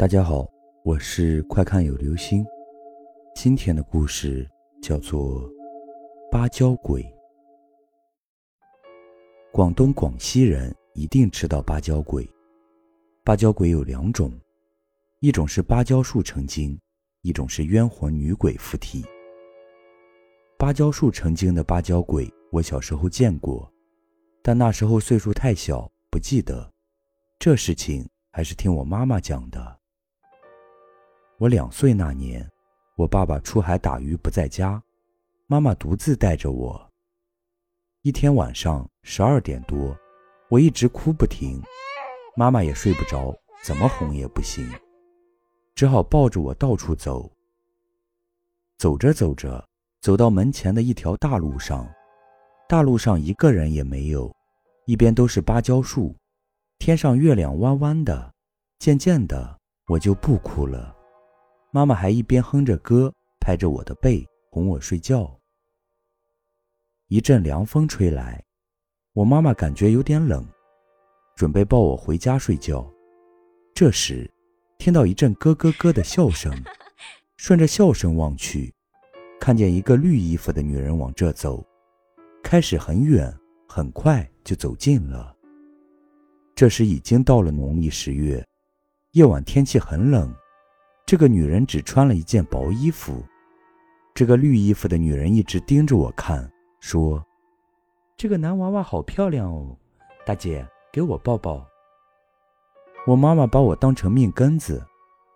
大家好，我是快看有流星。今天的故事叫做《芭蕉鬼》。广东、广西人一定知道芭蕉鬼。芭蕉鬼有两种，一种是芭蕉树成精，一种是冤魂女鬼附体。芭蕉树成精的芭蕉鬼，我小时候见过，但那时候岁数太小，不记得。这事情还是听我妈妈讲的。我两岁那年，我爸爸出海打鱼不在家，妈妈独自带着我。一天晚上十二点多，我一直哭不停，妈妈也睡不着，怎么哄也不行，只好抱着我到处走。走着走着，走到门前的一条大路上，大路上一个人也没有，一边都是芭蕉树，天上月亮弯弯的。渐渐的，我就不哭了。妈妈还一边哼着歌，拍着我的背哄我睡觉。一阵凉风吹来，我妈妈感觉有点冷，准备抱我回家睡觉。这时，听到一阵咯咯咯的笑声，顺着笑声望去，看见一个绿衣服的女人往这走，开始很远，很快就走近了。这时已经到了农历十月，夜晚天气很冷。这个女人只穿了一件薄衣服，这个绿衣服的女人一直盯着我看，说：“这个男娃娃好漂亮哦，大姐，给我抱抱。”我妈妈把我当成命根子，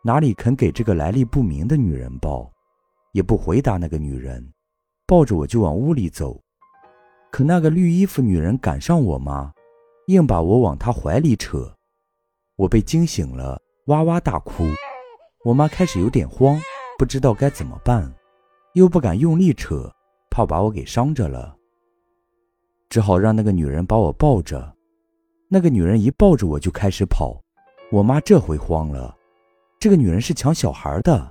哪里肯给这个来历不明的女人抱，也不回答那个女人，抱着我就往屋里走。可那个绿衣服女人赶上我妈，硬把我往她怀里扯，我被惊醒了，哇哇大哭。我妈开始有点慌，不知道该怎么办，又不敢用力扯，怕把我给伤着了，只好让那个女人把我抱着。那个女人一抱着我就开始跑，我妈这回慌了，这个女人是抢小孩的。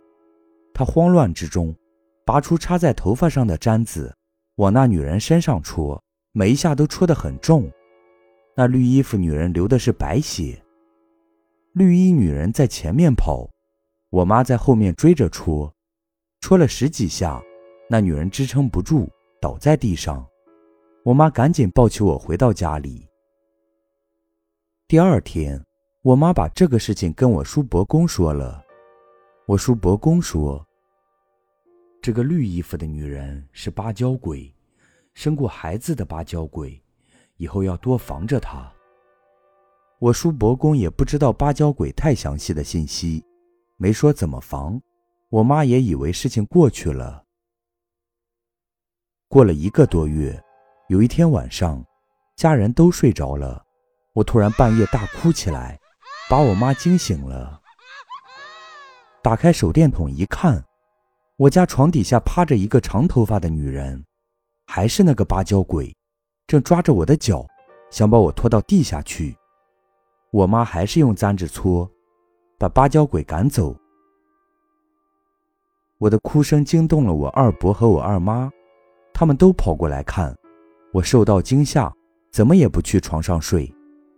她慌乱之中，拔出插在头发上的簪子，往那女人身上戳，每一下都戳得很重。那绿衣服女人流的是白血。绿衣女人在前面跑。我妈在后面追着戳，戳了十几下，那女人支撑不住，倒在地上。我妈赶紧抱起我回到家里。第二天，我妈把这个事情跟我叔伯公说了。我叔伯公说：“这个绿衣服的女人是芭蕉鬼，生过孩子的芭蕉鬼，以后要多防着她。”我叔伯公也不知道芭蕉鬼太详细的信息。没说怎么防，我妈也以为事情过去了。过了一个多月，有一天晚上，家人都睡着了，我突然半夜大哭起来，把我妈惊醒了。打开手电筒一看，我家床底下趴着一个长头发的女人，还是那个芭蕉鬼，正抓着我的脚，想把我拖到地下去。我妈还是用簪子搓。把芭蕉鬼赶走。我的哭声惊动了我二伯和我二妈，他们都跑过来看。我受到惊吓，怎么也不去床上睡。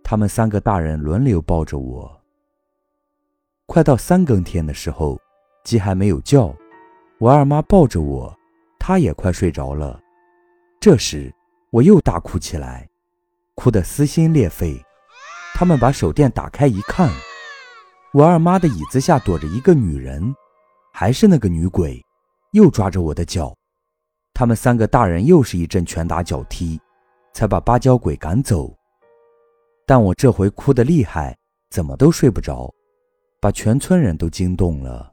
他们三个大人轮流抱着我。快到三更天的时候，鸡还没有叫，我二妈抱着我，她也快睡着了。这时我又大哭起来，哭得撕心裂肺。他们把手电打开一看。我二妈的椅子下躲着一个女人，还是那个女鬼，又抓着我的脚。他们三个大人又是一阵拳打脚踢，才把芭蕉鬼赶走。但我这回哭得厉害，怎么都睡不着，把全村人都惊动了。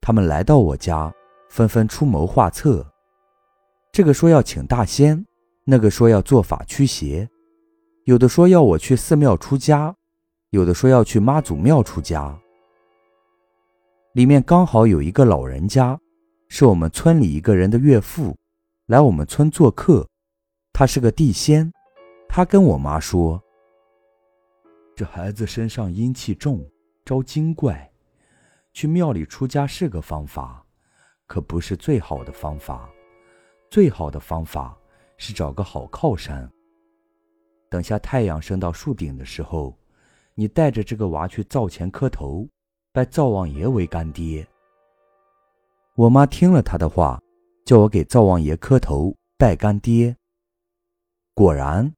他们来到我家，纷纷出谋划策。这个说要请大仙，那个说要做法驱邪，有的说要我去寺庙出家。有的说要去妈祖庙出家，里面刚好有一个老人家，是我们村里一个人的岳父，来我们村做客。他是个地仙，他跟我妈说：“这孩子身上阴气重，招精怪，去庙里出家是个方法，可不是最好的方法。最好的方法是找个好靠山，等下太阳升到树顶的时候。”你带着这个娃去灶前磕头，拜灶王爷为干爹。我妈听了他的话，叫我给灶王爷磕头拜干爹。果然，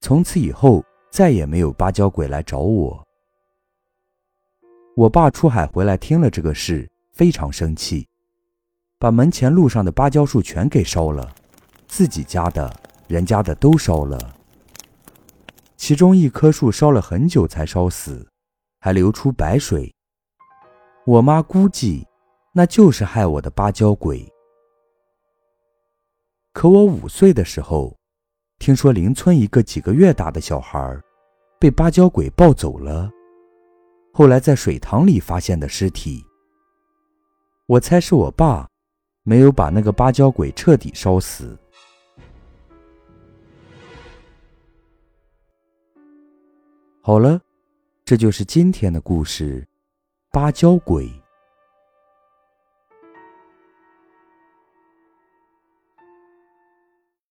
从此以后再也没有芭蕉鬼来找我。我爸出海回来，听了这个事，非常生气，把门前路上的芭蕉树全给烧了，自己家的、人家的都烧了。其中一棵树烧了很久才烧死，还流出白水。我妈估计，那就是害我的芭蕉鬼。可我五岁的时候，听说邻村一个几个月大的小孩，被芭蕉鬼抱走了，后来在水塘里发现的尸体。我猜是我爸，没有把那个芭蕉鬼彻底烧死。好了，这就是今天的故事，芭蕉鬼。